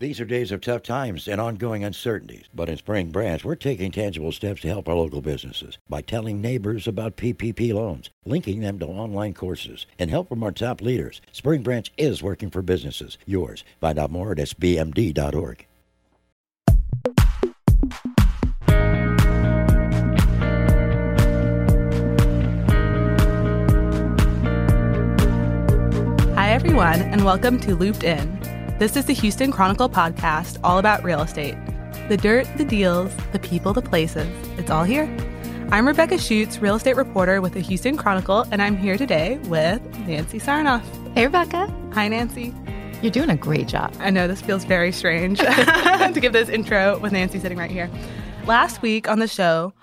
These are days of tough times and ongoing uncertainties. But in Spring Branch, we're taking tangible steps to help our local businesses by telling neighbors about PPP loans, linking them to online courses, and help from our top leaders. Spring Branch is working for businesses. Yours. Find out more at sbmd.org. Hi, everyone, and welcome to Looped In. This is the Houston Chronicle podcast all about real estate the dirt, the deals, the people, the places. It's all here. I'm Rebecca Schuetz, real estate reporter with the Houston Chronicle, and I'm here today with Nancy Sarnoff. Hey, Rebecca. Hi, Nancy. You're doing a great job. I know this feels very strange to give this intro with Nancy sitting right here. Last week on the show,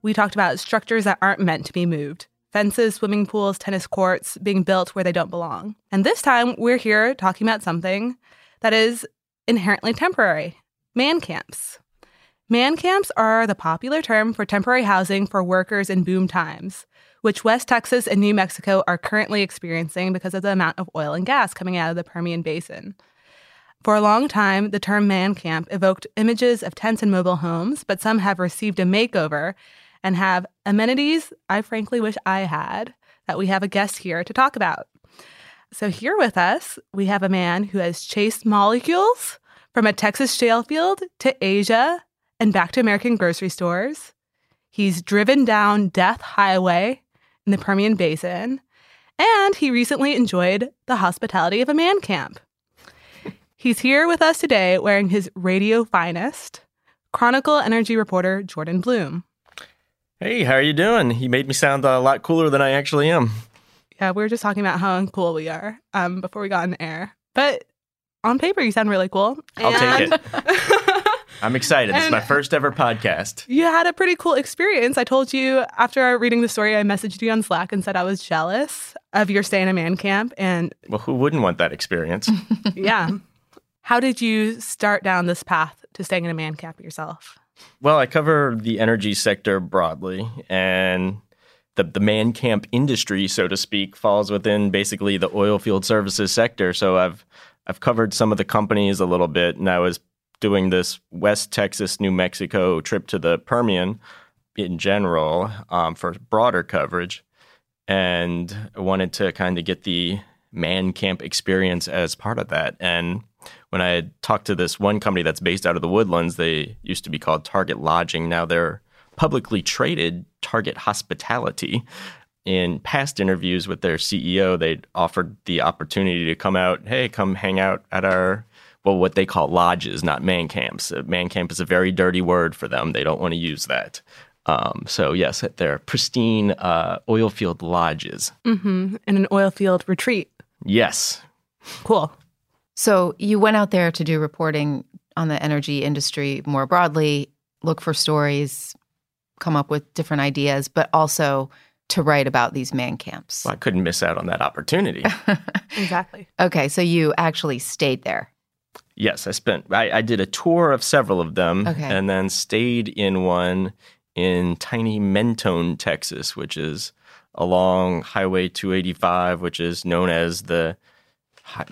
we talked about structures that aren't meant to be moved fences, swimming pools, tennis courts being built where they don't belong. And this time, we're here talking about something that is inherently temporary man camps. Man camps are the popular term for temporary housing for workers in boom times, which West Texas and New Mexico are currently experiencing because of the amount of oil and gas coming out of the Permian Basin. For a long time, the term man camp evoked images of tents and mobile homes, but some have received a makeover and have amenities I frankly wish I had that we have a guest here to talk about. So, here with us, we have a man who has chased molecules from a Texas shale field to Asia and back to American grocery stores. He's driven down Death Highway in the Permian Basin, and he recently enjoyed the hospitality of a man camp. He's here with us today wearing his radio finest, Chronicle energy reporter Jordan Blum. Hey, how are you doing? You made me sound a lot cooler than I actually am. Yeah, we were just talking about how uncool we are um, before we got in the air. But on paper, you sound really cool. I'll take it. I'm excited. This is my first ever podcast. You had a pretty cool experience. I told you after reading the story, I messaged you on Slack and said I was jealous of your stay in a man camp. And well, who wouldn't want that experience? yeah. How did you start down this path to staying in a man camp yourself? Well, I cover the energy sector broadly, and the, the man camp industry, so to speak, falls within basically the oil field services sector. So I've I've covered some of the companies a little bit, and I was doing this West Texas, New Mexico trip to the Permian in general um, for broader coverage, and I wanted to kind of get the man camp experience as part of that. And when I talked to this one company that's based out of the Woodlands, they used to be called Target Lodging. Now they're publicly traded Target Hospitality. In past interviews with their CEO, they offered the opportunity to come out, hey, come hang out at our, well, what they call lodges, not man camps. Man camp is a very dirty word for them. They don't want to use that. Um, so, yes, at their pristine uh, oil field lodges. Mm-hmm. In an oil field retreat. Yes. Cool. So, you went out there to do reporting on the energy industry more broadly, look for stories, come up with different ideas, but also to write about these man camps. Well, I couldn't miss out on that opportunity. exactly. Okay, so you actually stayed there. Yes, I spent. I, I did a tour of several of them, Okay. and then stayed in one in tiny Mentone, Texas, which is along Highway 285, which is known as the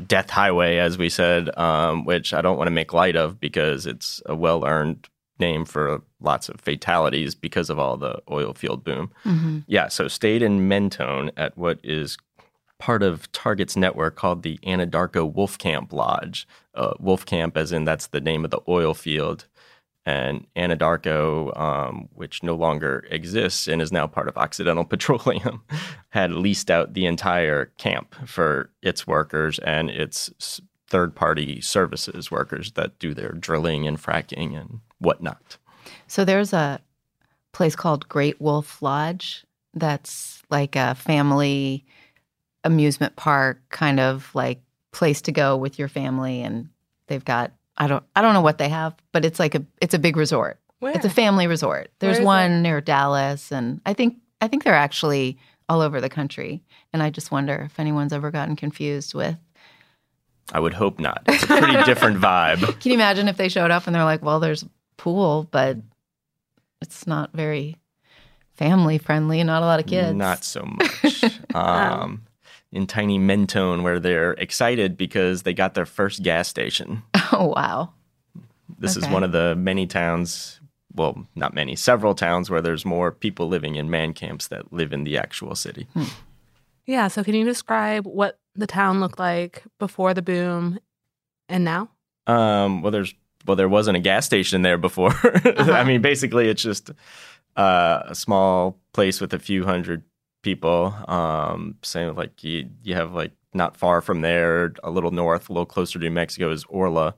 Death Highway, as we said, um, which I don't want to make light of because it's a well-earned name for lots of fatalities because of all the oil field boom. Mm-hmm. Yeah, so stayed in Mentone at what is part of Target's network called the Anadarko Wolf Camp Lodge. Uh, Wolf Camp, as in that's the name of the oil field, and Anadarko, um, which no longer exists and is now part of Occidental Petroleum, had leased out the entire camp for its workers and its third party services workers that do their drilling and fracking and whatnot. So there's a place called Great Wolf Lodge that's like a family amusement park kind of like place to go with your family and they've got I don't I don't know what they have, but it's like a it's a big resort. Where? It's a family resort. There's Where is one near Dallas and I think I think they're actually all over the country. And I just wonder if anyone's ever gotten confused with I would hope not. It's a pretty different vibe. Can you imagine if they showed up and they're like, "Well, there's a pool, but it's not very family friendly, not a lot of kids." Not so much. um, in tiny Mentone, where they're excited because they got their first gas station. Oh, wow. This is one of the many towns, well, not many, several towns where there's more people living in man camps that live in the actual city. Yeah. So can you describe what the town looked like before the boom and now? Um, well, there's well, there wasn't a gas station there before. I mean, basically, it's just uh, a small place with a few hundred people. Um, same like you, you have like not far from there, a little north, a little closer to New Mexico, is Orla,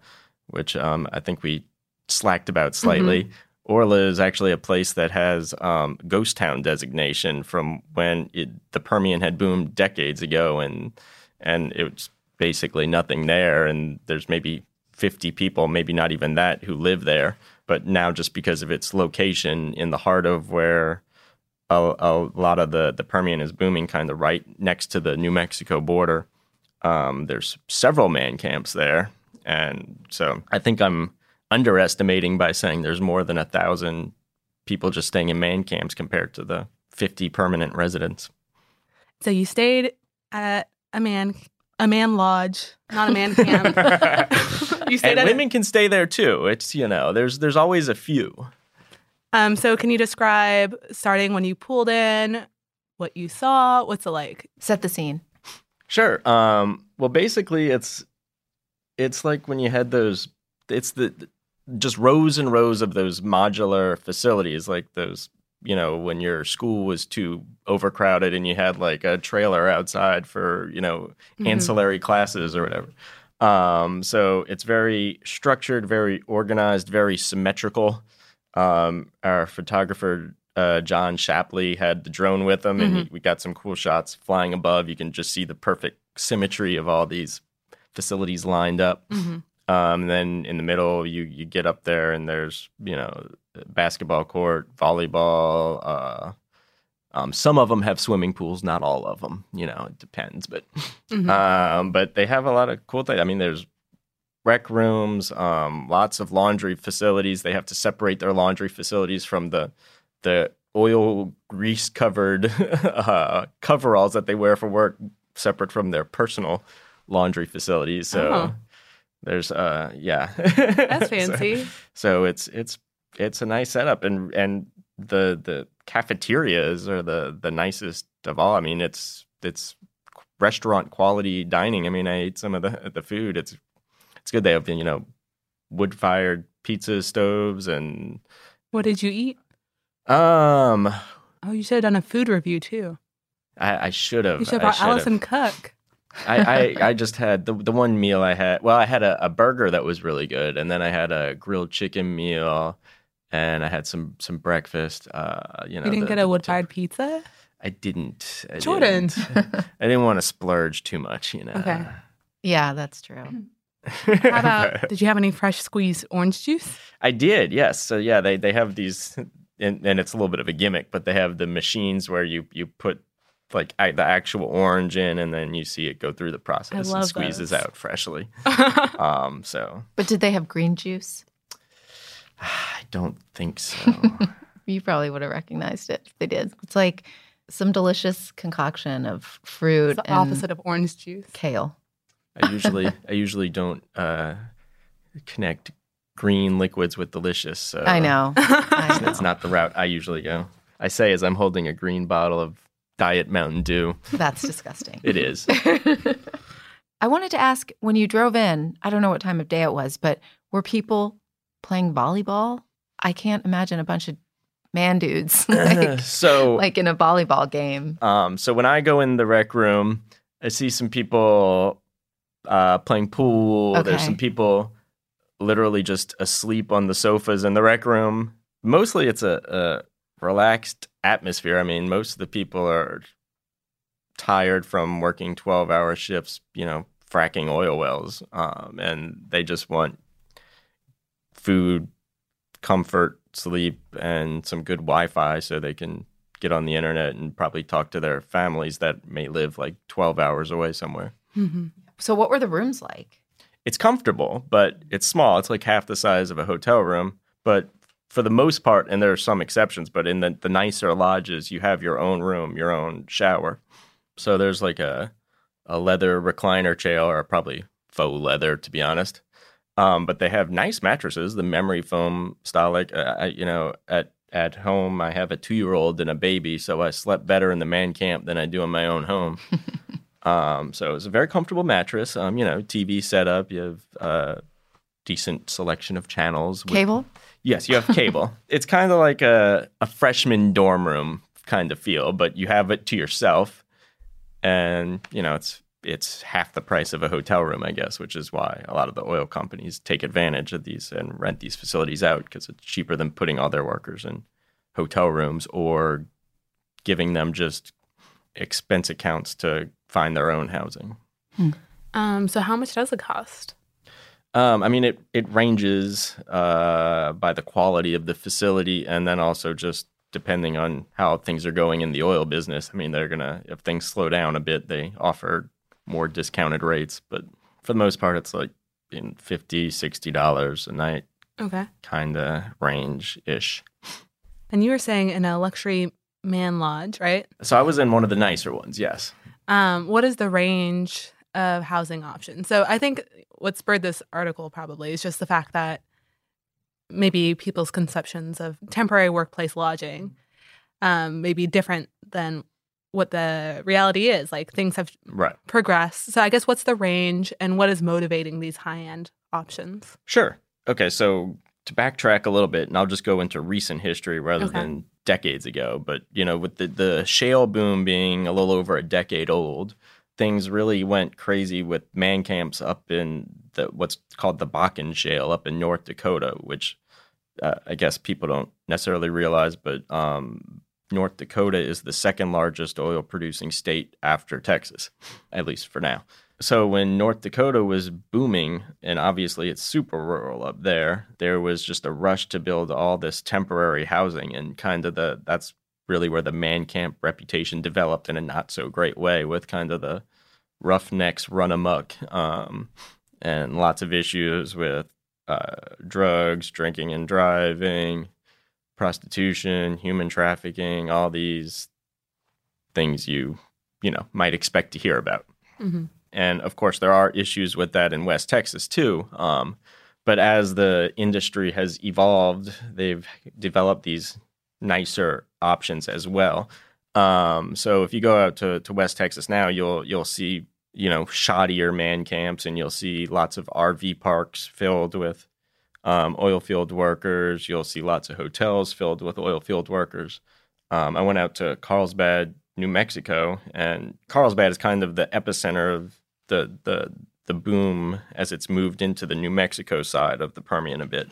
which um, I think we slacked about slightly. Orla is actually a place that has um, ghost town designation from when it, the Permian had boomed decades ago, and and it's basically nothing there. And there's maybe 50 people, maybe not even that, who live there. But now, just because of its location in the heart of where a, a lot of the, the Permian is booming, kind of right next to the New Mexico border, um, there's several man camps there. And so I think I'm underestimating by saying there's more than a thousand people just staying in man camps compared to the 50 permanent residents. So you stayed at a man a man lodge, not a man camp. you stayed and at women can stay there too. It's you know, there's there's always a few. um so can you describe starting when you pulled in, what you saw, what's it like? Set the scene. Sure. Um, well, basically, it's it's like when you had those. It's the just rows and rows of those modular facilities, like those. You know, when your school was too overcrowded and you had like a trailer outside for you know Mhm. ancillary classes or whatever. Um, so it's very structured, very organized, very symmetrical. Um, our photographer uh, Jon Shapley had the drone with him, and he, we got some cool shots flying above. You can just see the perfect symmetry of all these facilities lined up. Mhm. Um, then in the middle, you you get up there, and there's you know basketball court, volleyball. Uh, um, some of them have swimming pools, not all of them. You know, it depends, but Mhm. um, but they have a lot of cool things. I mean, there's rec rooms, um, lots of laundry facilities. They have to separate their laundry facilities from the the oil grease covered uh, coveralls that they wear for work, separate from their personal laundry facilities. So Oh. There's uh yeah, That's fancy. so it's it's it's a nice setup and and the the cafeterias are the the nicest of all. I mean, it's it's restaurant quality dining. I mean, I ate some of the the food. It's it's good. They have you know wood fired pizza stoves and What did you eat? um Oh, you should have done a food review too. I, I should have You should have brought. Alison Cook. I, I, I just had the the one meal I had. Well, I had a, a burger that was really good, and then I had a grilled chicken meal, and I had some some breakfast. Uh, you know, You didn't the- get a wood fired pizza? I didn't. I Jordan. didn't. I didn't want to splurge too much. You know. Okay. Yeah, that's true. How about did you have any fresh squeezed orange juice? I did, yes. So yeah, they they have these, and, and it's a little bit of a gimmick, but they have the machines where you you put like a- the actual orange in, and then you see it go through the process and squeezes those. out freshly. Um, so But did they have green juice? I don't think so. You probably would have recognized it if they did. It's like some delicious concoction of fruit It's the and opposite of orange juice. kale. I usually I usually don't uh, connect green liquids with delicious. So I know. I know. that's not the route I usually go. I say as I'm holding a green bottle of Diet Mountain Dew. That's disgusting. It is. I wanted to ask when you drove in, I don't know what time of day it was, but were people playing volleyball? I can't imagine a bunch of man dudes like, so like in a volleyball game. Um, so when I go in the rec room, I see some people uh, playing pool. There's some people literally just asleep on the sofas in the rec room. Mostly, it's a, a relaxed atmosphere. I mean, most of the people are tired from working 12 hour shifts, you know, fracking oil wells. Um, and they just want food, comfort, sleep, and some good Wi Fi so they can get on the internet and probably talk to their families that may live like 12 hours away somewhere. hmm So what were the rooms like? It's comfortable, but it's small. It's like half the size of a hotel room. But for the most part, and there are some exceptions, but in the, the nicer lodges, you have your own room, your own shower. So there's like a, a leather recliner chair, or probably faux leather, to be honest. Um, but they have nice mattresses, the memory foam style. Like, uh, you know, at at home, I have a two year old and a baby, so I slept better in the man camp than I do in my own home. um, so it's a very comfortable mattress. Um, you know, TV setup. You have a decent selection of channels. with- Cable? Yes, you have cable. it's kind of like a, a freshman dorm room kind of feel, but you have it to yourself. And, you know, it's it's half the price of a hotel room, I guess, which is why a lot of the oil companies take advantage of these and rent these facilities out because it's cheaper than putting all their workers in hotel rooms or giving them just expense accounts to find their own housing. Um, so how much does it cost? Um, I mean, it it ranges uh, by the quality of the facility, and then also just depending on how things are going in the oil business. I mean, they're gonna if things slow down a bit, they offer more discounted rates, but for the most part, it's like in 50 60 dollars a night Okay. kind of range ish. And you were saying in a luxury man lodge, right? So I was in one of the nicer ones, yes. Um, what is the range of housing options? So I think what spurred this article probably is just the fact that maybe people's conceptions of temporary workplace lodging um, may be different than what the reality is. Like things have Right. progressed. So I guess what's the range and what is motivating these high end options? Sure. Okay, so to backtrack a little bit, and I'll just go into recent history rather Okay. than decades ago. But you know, with the the shale boom being a little over a decade old, things really went crazy with man camps up in the what's called the Bakken Shale up in North Dakota, which uh, I guess people don't necessarily realize, but um, North Dakota is the second largest oil producing state after Texas, at least for now. So when North Dakota was booming, and obviously it's super rural up there, there was just a rush to build all this temporary housing, and kind of the that's really where the man camp reputation developed in a not so great way, with kind of the roughnecks run amok, um, and lots of issues with uh, drugs, drinking and driving, prostitution, human trafficking, all these things you you know might expect to hear about. Mm-hmm. And of course, there are issues with that in West Texas too. Um, but as the industry has evolved, they've developed these nicer options as well. Um, so if you go out to, to West Texas now, you'll you'll see you know shoddier man camps, and you'll see lots of RV parks filled with um, oil field workers. You'll see lots of hotels filled with oil field workers. Um, I went out to Carlsbad, New Mexico, and Carlsbad is kind of the epicenter of the the the boom as it's moved into the New Mexico side of the Permian a bit.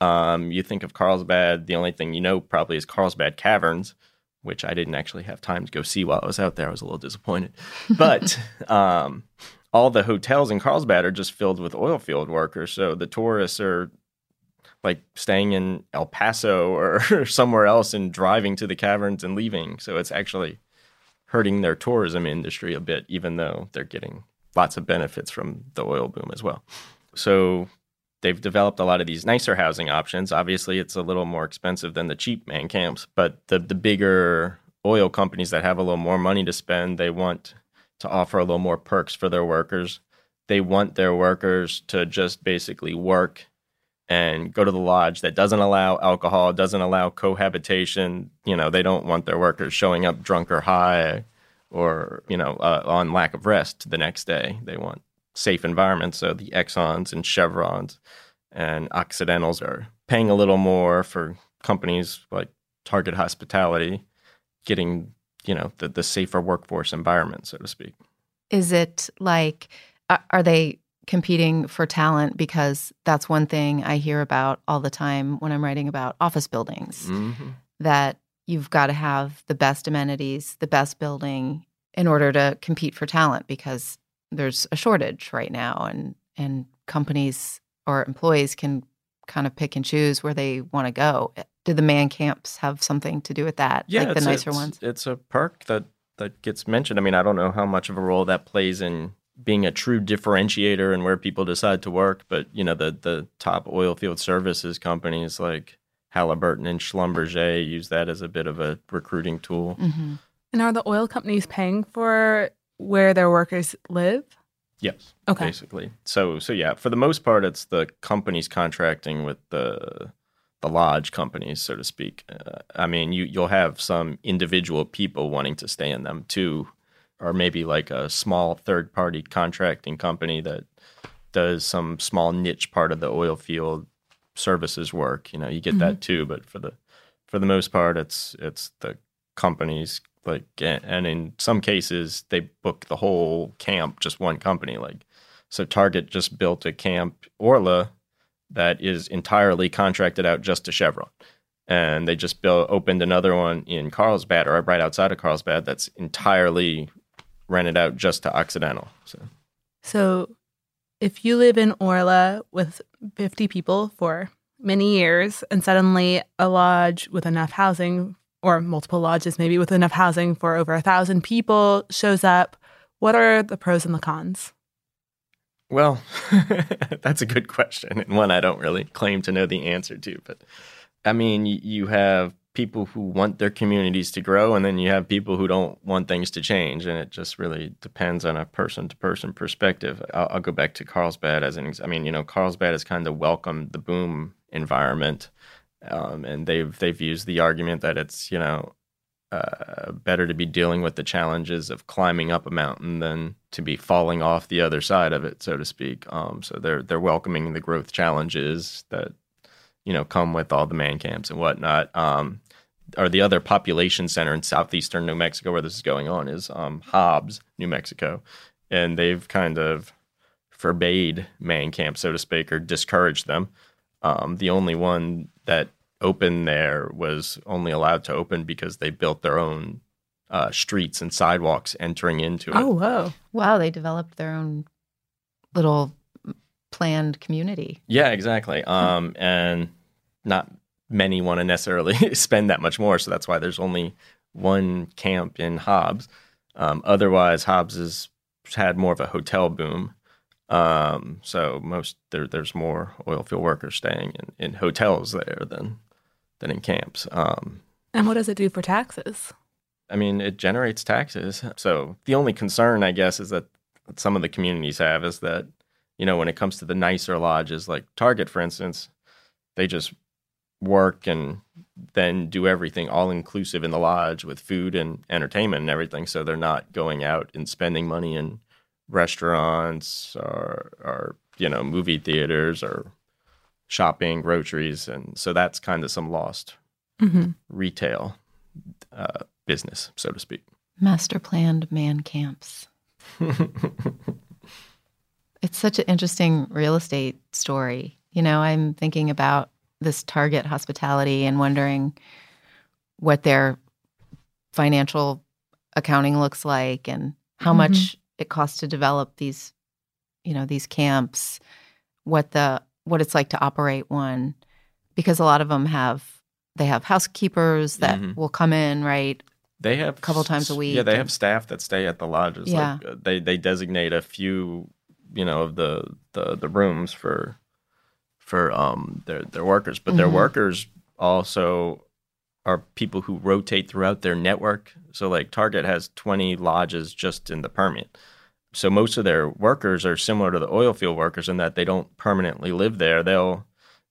Um, you think of Carlsbad, the only thing you know probably is Carlsbad Caverns, which I didn't actually have time to go see while I was out there. I was a little disappointed, but um, all the hotels in Carlsbad are just filled with oil field workers. So the tourists are like staying in El Paso or somewhere else and driving to the caverns and leaving. So it's actually hurting their tourism industry a bit, even though they're getting lots of benefits from the oil boom as well. So they've developed a lot of these nicer housing options. Obviously, it's a little more expensive than the cheap man camps, but the the bigger oil companies that have a little more money to spend, they want to offer a little more perks for their workers. They want their workers to just basically work and go to the lodge that doesn't allow alcohol, doesn't allow cohabitation. You know, they don't want their workers showing up drunk or high or, you know, uh, on lack of rest the next day. They want safe environments. So the Exxons and Chevrons and Occidentals are paying a little more for companies like Target Hospitality, getting, you know, the, the safer workforce environment, so to speak. Is it like, are they competing for talent? Because that's one thing I hear about all the time when I'm writing about office buildings Mm-hmm. that you've got to have the best amenities, the best building in order to compete for talent because there's a shortage right now and and companies or employees can kind of pick and choose where they want to go. Do the man camps have something to do with that? Yeah, like the it's a- nicer it's- ones? It's a perk that that gets mentioned. I mean, I don't know how much of a role that plays in being a true differentiator and where people decide to work, but you know, the the top oil field services companies like Halliburton and Schlumberger use that as a bit of a recruiting tool. hmm And are the oil companies paying for where their workers live? Yes. Okay. Basically. So so yeah, for the most part, it's the companies contracting with the the lodge companies, so to speak. Uh, I mean, you you'll have some individual people wanting to stay in them too, or maybe like a small third party contracting company that does some small niche part of the oil field services work. You know, you get that too, but for the for the most part, it's it's the companies like and in some cases they book the whole camp just one company like so target just built a camp orla that is entirely contracted out just to chevron. And they just built opened another one in carlsbad or right outside of carlsbad that's entirely rented out just to occidental so. So, if you live in Orla with 50 people for many years and suddenly a lodge with enough housing, or multiple lodges maybe with enough housing for over a thousand people shows up, what are the pros and the cons? Well, that's a good question, and one I don't really claim to know the answer to. But I mean, you have people who want their communities to grow, and then you have people who don't want things to change, and it just really depends on a person to person perspective. I'll, I'll go back to Carlsbad as an. Ex- I mean, you know, Carlsbad has kind of welcomed the boom environment, um, and they've they've used the argument that it's you know uh, better to be dealing with the challenges of climbing up a mountain than to be falling off the other side of it, so to speak. Um, so they're they're welcoming the growth challenges that you know come with all the man camps and whatnot. Um, or the other population center in southeastern New Mexico where this is going on is um, Hobbs, New Mexico, and they've kind of forbade man camps, so to speak, or discouraged them. Um, the only one that opened there was only allowed to open because they built their own uh, streets and sidewalks entering into it. Oh, whoa. Wow, they developed their own little planned community. Yeah, exactly. Um, and not many want to necessarily spend that much more, so that's why there's only one camp in Hobbs. Um, otherwise, Hobbs has had more of a hotel boom. Um, so most there, there's more oil field workers staying in, in hotels there than than in camps. Um, And what does it do for taxes? I mean, it generates taxes. So the only concern, I guess, is that some of the communities have is that, you know, when it comes to the nicer lodges, like Target, for instance, they just work and then do everything all inclusive in the lodge with food and entertainment and everything. So they're not going out and spending money in restaurants or, or you know, movie theaters or shopping, groceries. And so that's kind of some lost Mm-hmm. retail uh, business, so to speak. Master planned man camps. It's such an interesting real estate story. You know, I'm thinking about this Target hospitality and wondering what their financial accounting looks like and how Mhm. much it costs to develop these, you know, these camps, what the what it's like to operate one because a lot of them have they have housekeepers that Mhm. will come in, right? They have A couple times a week Yeah, they and- have staff that stay at the lodges. Yeah. Like, uh, they they designate a few, you know, of the the, the rooms for for um their their workers, but their Mhm. workers also are people who rotate throughout their network. So like Target has 20 lodges just in the Permian. So most of their workers are similar to the oil field workers in that they don't permanently live there. They'll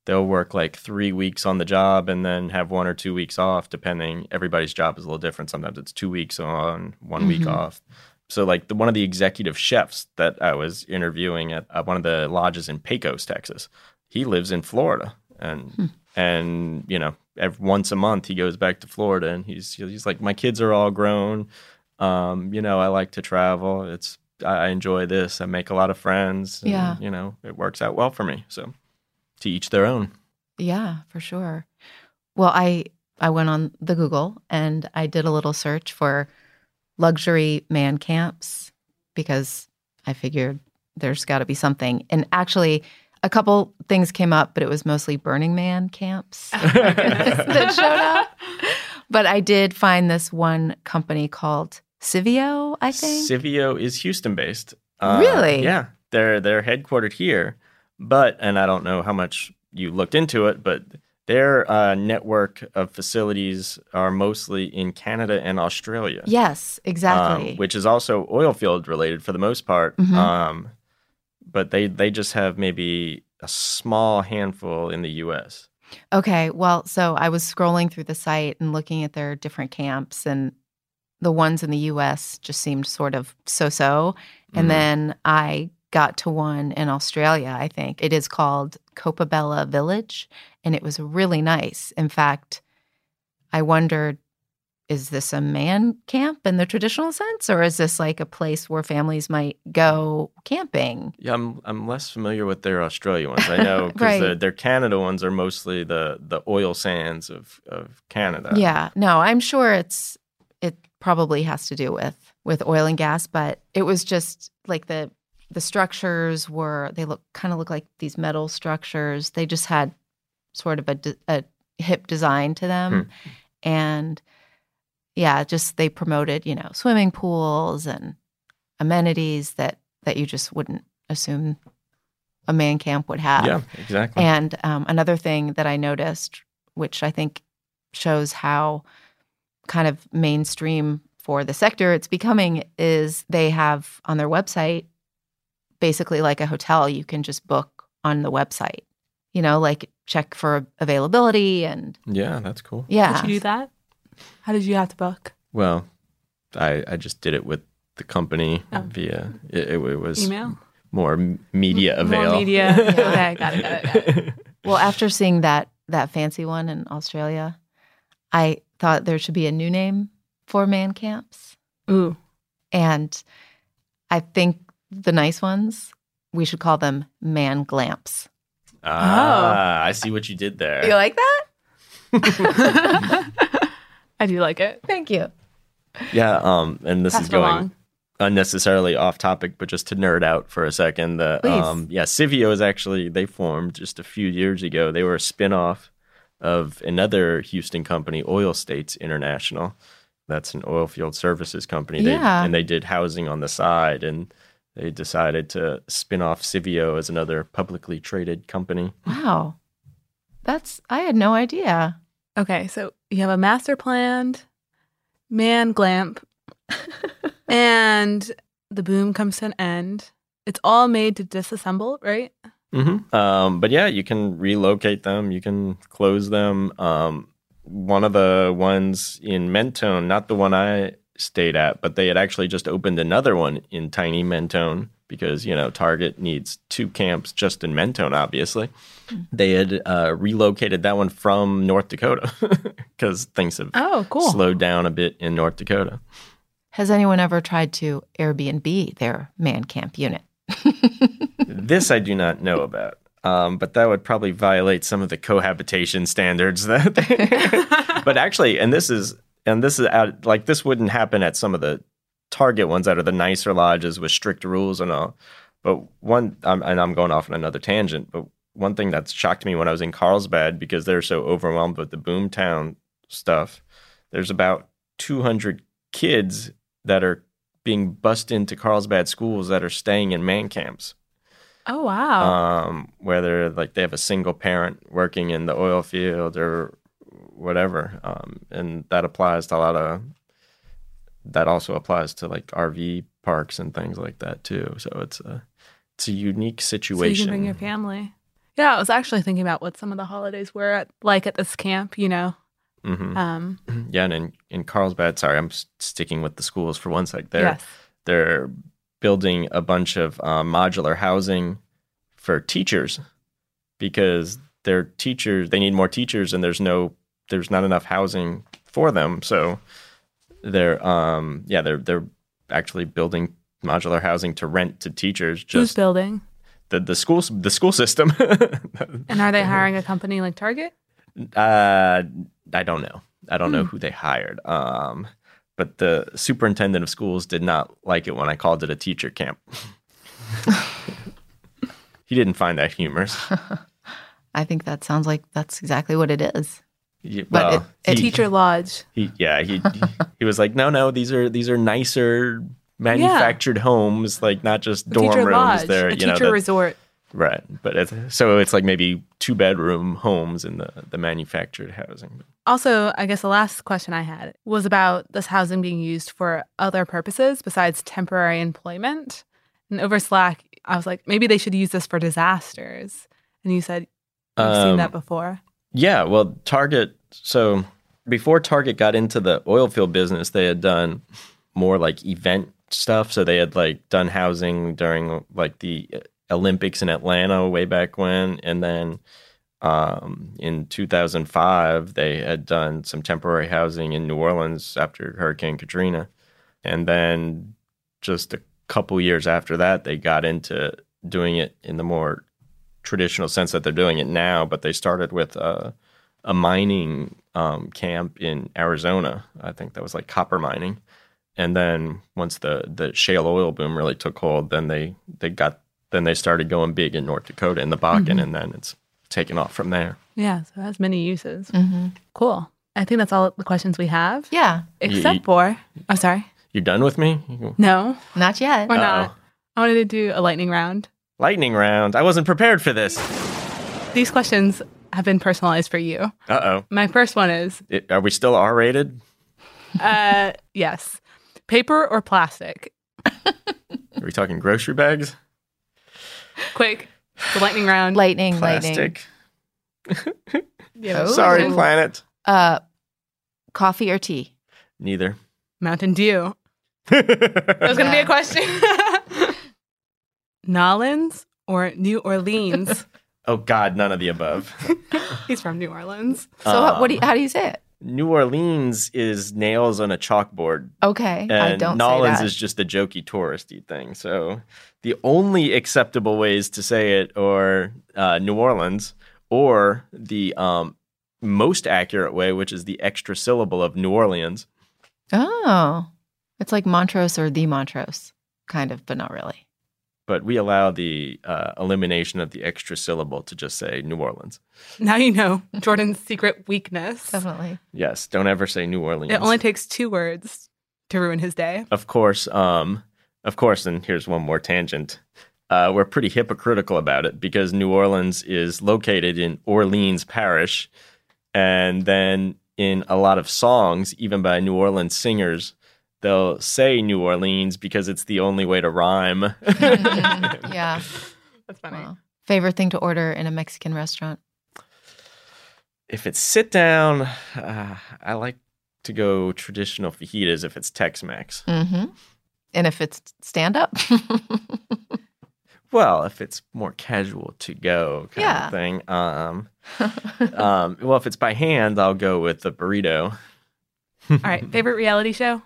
they'll work like three weeks on the job and then have one or two weeks off depending everybody's job is a little different sometimes it's two weeks on one week Mhm. off so like the, one of the executive chefs that i was interviewing at uh, one of the lodges in pecos texas he lives in florida and Hmm. and you know every, once a month he goes back to florida and he's he's like my kids are all grown um, you know i like to travel it's I I enjoy this. I make a lot of friends. and, Yeah. You know, it works out well for me. So to each their own. Yeah, for sure. Well, I I went on the Google and I did a little search for luxury man camps because I figured there's got to be something. And actually, a couple things came up, but it was mostly Burning Man camps that showed up. But I did find this one company called Civeo, I think. Civeo is Houston based. Really? Yeah. They're they're headquartered here. But and I don't know how much you looked into it, but their uh, network of facilities are mostly in Canada and Australia. yes, exactly. um, which is also oil field related for the most part. Mhm. Um, but they they just have maybe a small handful in the U.S. Okay, well, so I was scrolling through the site and looking at their different camps, and the ones in the US just seemed sort of so so. And Mhm. then I got to one in Australia, I think. It is called Coppabella Village, and it was really nice. In fact, I wondered is this a man camp in the traditional sense, or is this like a place where families might go camping? Yeah, I'm I'm less familiar with their Australia ones. I know because Right. their, their Canada ones are mostly the the oil sands of of Canada. Yeah, no, I'm sure it's it probably has to do with with oil and gas, but it was just like the the structures were they look kind of look like these metal structures. They just had sort of a, de- a hip design to them, and yeah, just they promoted you know swimming pools and amenities that that you just wouldn't assume a man camp would have. yeah, exactly. And um, another thing that I noticed, which I think shows how kind of mainstream for the sector it's becoming, is they have on their website basically like a hotel you can just book on the website. You know, like check for availability and yeah, that's cool. yeah. Did you do that? How did you have to book? Well, I I just did it with the company Oh. via it, it was Email? more m- media avail. More media. okay, got it, got it, got it. Well, after seeing that that fancy one in Australia, I thought there should be a new name for man camps. Ooh. And I think the nice ones, we should call them man glamps. ah, I see what you did there. You like that? I do like it. Thank you. Yeah, um, and this Pass is going along. unnecessarily off topic, but just to nerd out for a second, the Please. um, yeah, Civeo is actually they formed just a few years ago. They were a spin-off of another Houston company, Oil States International. That's an oil field services company. They, Yeah. and they did housing on the side, and they decided to spin off Civeo as another publicly traded company. Wow. That's, I had no idea. Okay, so you have a master planned man glamp, and the boom comes to an end. It's all made to disassemble, right? Mm-hmm. Um, but yeah, you can relocate them. You can close them. Um, one of the ones in Mentone, not the one I stayed at, but they had actually just opened another one in tiny Mentone because you know Target needs two camps just in Mentone. Obviously, they had uh, relocated that one from North Dakota because things have Oh, cool. slowed down a bit in North Dakota. Has anyone ever tried to Airbnb their man camp unit? this I do not know about. Um, but that would probably violate some of the cohabitation standards that they, but actually and this is and this is out like this wouldn't happen at some of the target ones that are the nicer lodges with strict rules and all but one um, and i'm going off on another tangent but one thing that shocked me when i was in carlsbad because they're so overwhelmed with the boomtown stuff there's about 200 kids that are being bussed into carlsbad schools that are staying in man camps Oh, wow. um, whether like they have a single parent working in the oil field or whatever, um, and that applies to a lot of. That also applies to like RV parks and things like that too. So it's a it's a unique so you situation. can bring your family. Yeah, I was actually thinking about what some of the holidays were at, like at this camp, you know. Hmm Um, Yeah, and in, in Carlsbad, sorry, I'm sticking with the schools for one sec. There, yes. they're building a bunch of um, modular housing for teachers because their teachers they need more teachers and there's no there's not enough housing for them so they're um yeah they're they're actually building modular housing to rent to teachers Who's building? the the school the school system And are they hiring a company like Target? Uh i don't know i don't know Hmm. who they hired um but the superintendent of schools did not like it when i called it a teacher camp he didn't find that humorous I think that sounds like that's exactly what it is. Ye- But well, it- it- he, Teacher Lodge. he, yeah, he he was like, no, no, these are these are nicer manufactured homes, like not just A dorm rooms. lodge. There, a you know, teacher that- resort. Right? But it's, so it's like maybe two bedroom homes in the the manufactured housing. Also, I guess the last question I had was about this housing being used for other purposes besides temporary employment. And over Slack, I was like, maybe they should use this for disasters. And you said you've seen Um, that before. Yeah, well, Target. So before Target got into the oil field business, they had done more like event stuff. So they had like done housing during like the Olympics in Atlanta way back when, and then um, in 2005 they had done some temporary housing in New Orleans after Hurricane Katrina, and then just a couple years after that they got into doing it in the more traditional sense that they're doing it now, but they started with a, a mining um, camp in Arizona. I think that was like copper mining. And then once the, the shale oil boom really took hold, then they, they got then they started going big in North Dakota in the Bakken, and then it's taken off from there. Yeah, so it has many uses. hmm Cool. I think that's all the questions we have. Yeah, Except you- for, oh, sorry. You're done with me? No, not yet. we're Uh-oh. not. I wanted to do a lightning round. Lightning round. I wasn't prepared for this. These questions have been personalized for you. Uh oh. My first one is oh. Are we still R rated? uh, yes, paper or plastic? Are we talking grocery bags? Quick, the lightning round. Lightning, lightning. Plastic. Yeah, Oh. Sorry, planet. Uh, coffee or tea? Neither. Mountain Dew. That was going to be a question. Nolans or New Orleans? oh God, none of the above. He's from New Orleans. So Um, what do you, how do you say it? New Orleans is nails on a chalkboard, Okay, and I don't Nolans say that. is just a jokey touristy thing. So the only acceptable ways to say it are uh, New Orleans or the um, most accurate way, which is the extra syllable of New Orleans. oh, it's like Montrose or the Montrose, kind of, but not really. But we allow the uh, elimination of the extra syllable to just say New Orleans. Now you know Jordan's secret weakness. Definitely. Yes, don't ever say New Orleans. It only takes two words to ruin his day. of course, um, of course, and here's one more tangent. Uh, we're pretty hypocritical about it because New Orleans is located in Orleans Parish, and then in a lot of songs, even by New Orleans singers, they'll say New Orleans because it's the only way to rhyme. Mhm. yeah. That's funny. Wow. Favorite thing to order in a Mexican restaurant? if it's sit down, uh, I like to go traditional fajitas if it's Tex-Mex. Mm-hmm. And if it's stand up, Well, if it's more casual to go kind Yeah. of thing. Um, um, well, if it's by hand, I'll go with the burrito. All right, favorite reality show?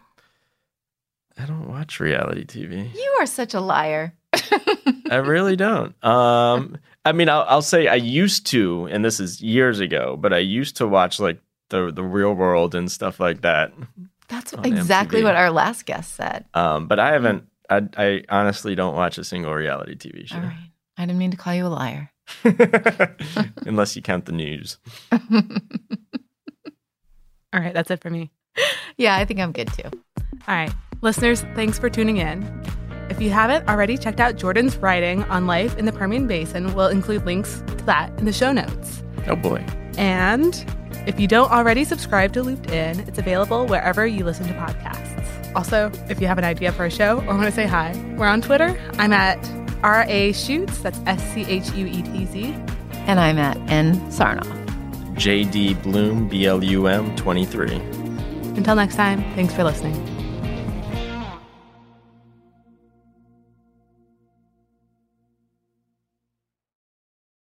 I don't watch reality TV. you are such a liar. I really don't. Um, I mean, I'll, I'll say I used to, and this is years ago, but I used to watch like the the Real World and stuff like that. That's exactly MTV. what our last guest said. Um, but I haven't. I, I honestly don't watch a single reality TV show, All right. I didn't mean to call you a liar. unless you count the news. All right, that's it for me. Yeah, I think I'm good too. All right, listeners, thanks for tuning in. If you haven't already checked out Jordan's writing on life in the Permian Basin, we'll include links to that in the show notes. Oh boy. And if you don't already subscribe to Looped In, it's available wherever you listen to podcasts. Also, if you have an idea for a show or want to say hi, we're on Twitter. I'm at RA Schuetz, that's S C H U E T Z. And I'm at N Sarnoff. JD Bloom, BLUM 23. Until next time, thanks for listening.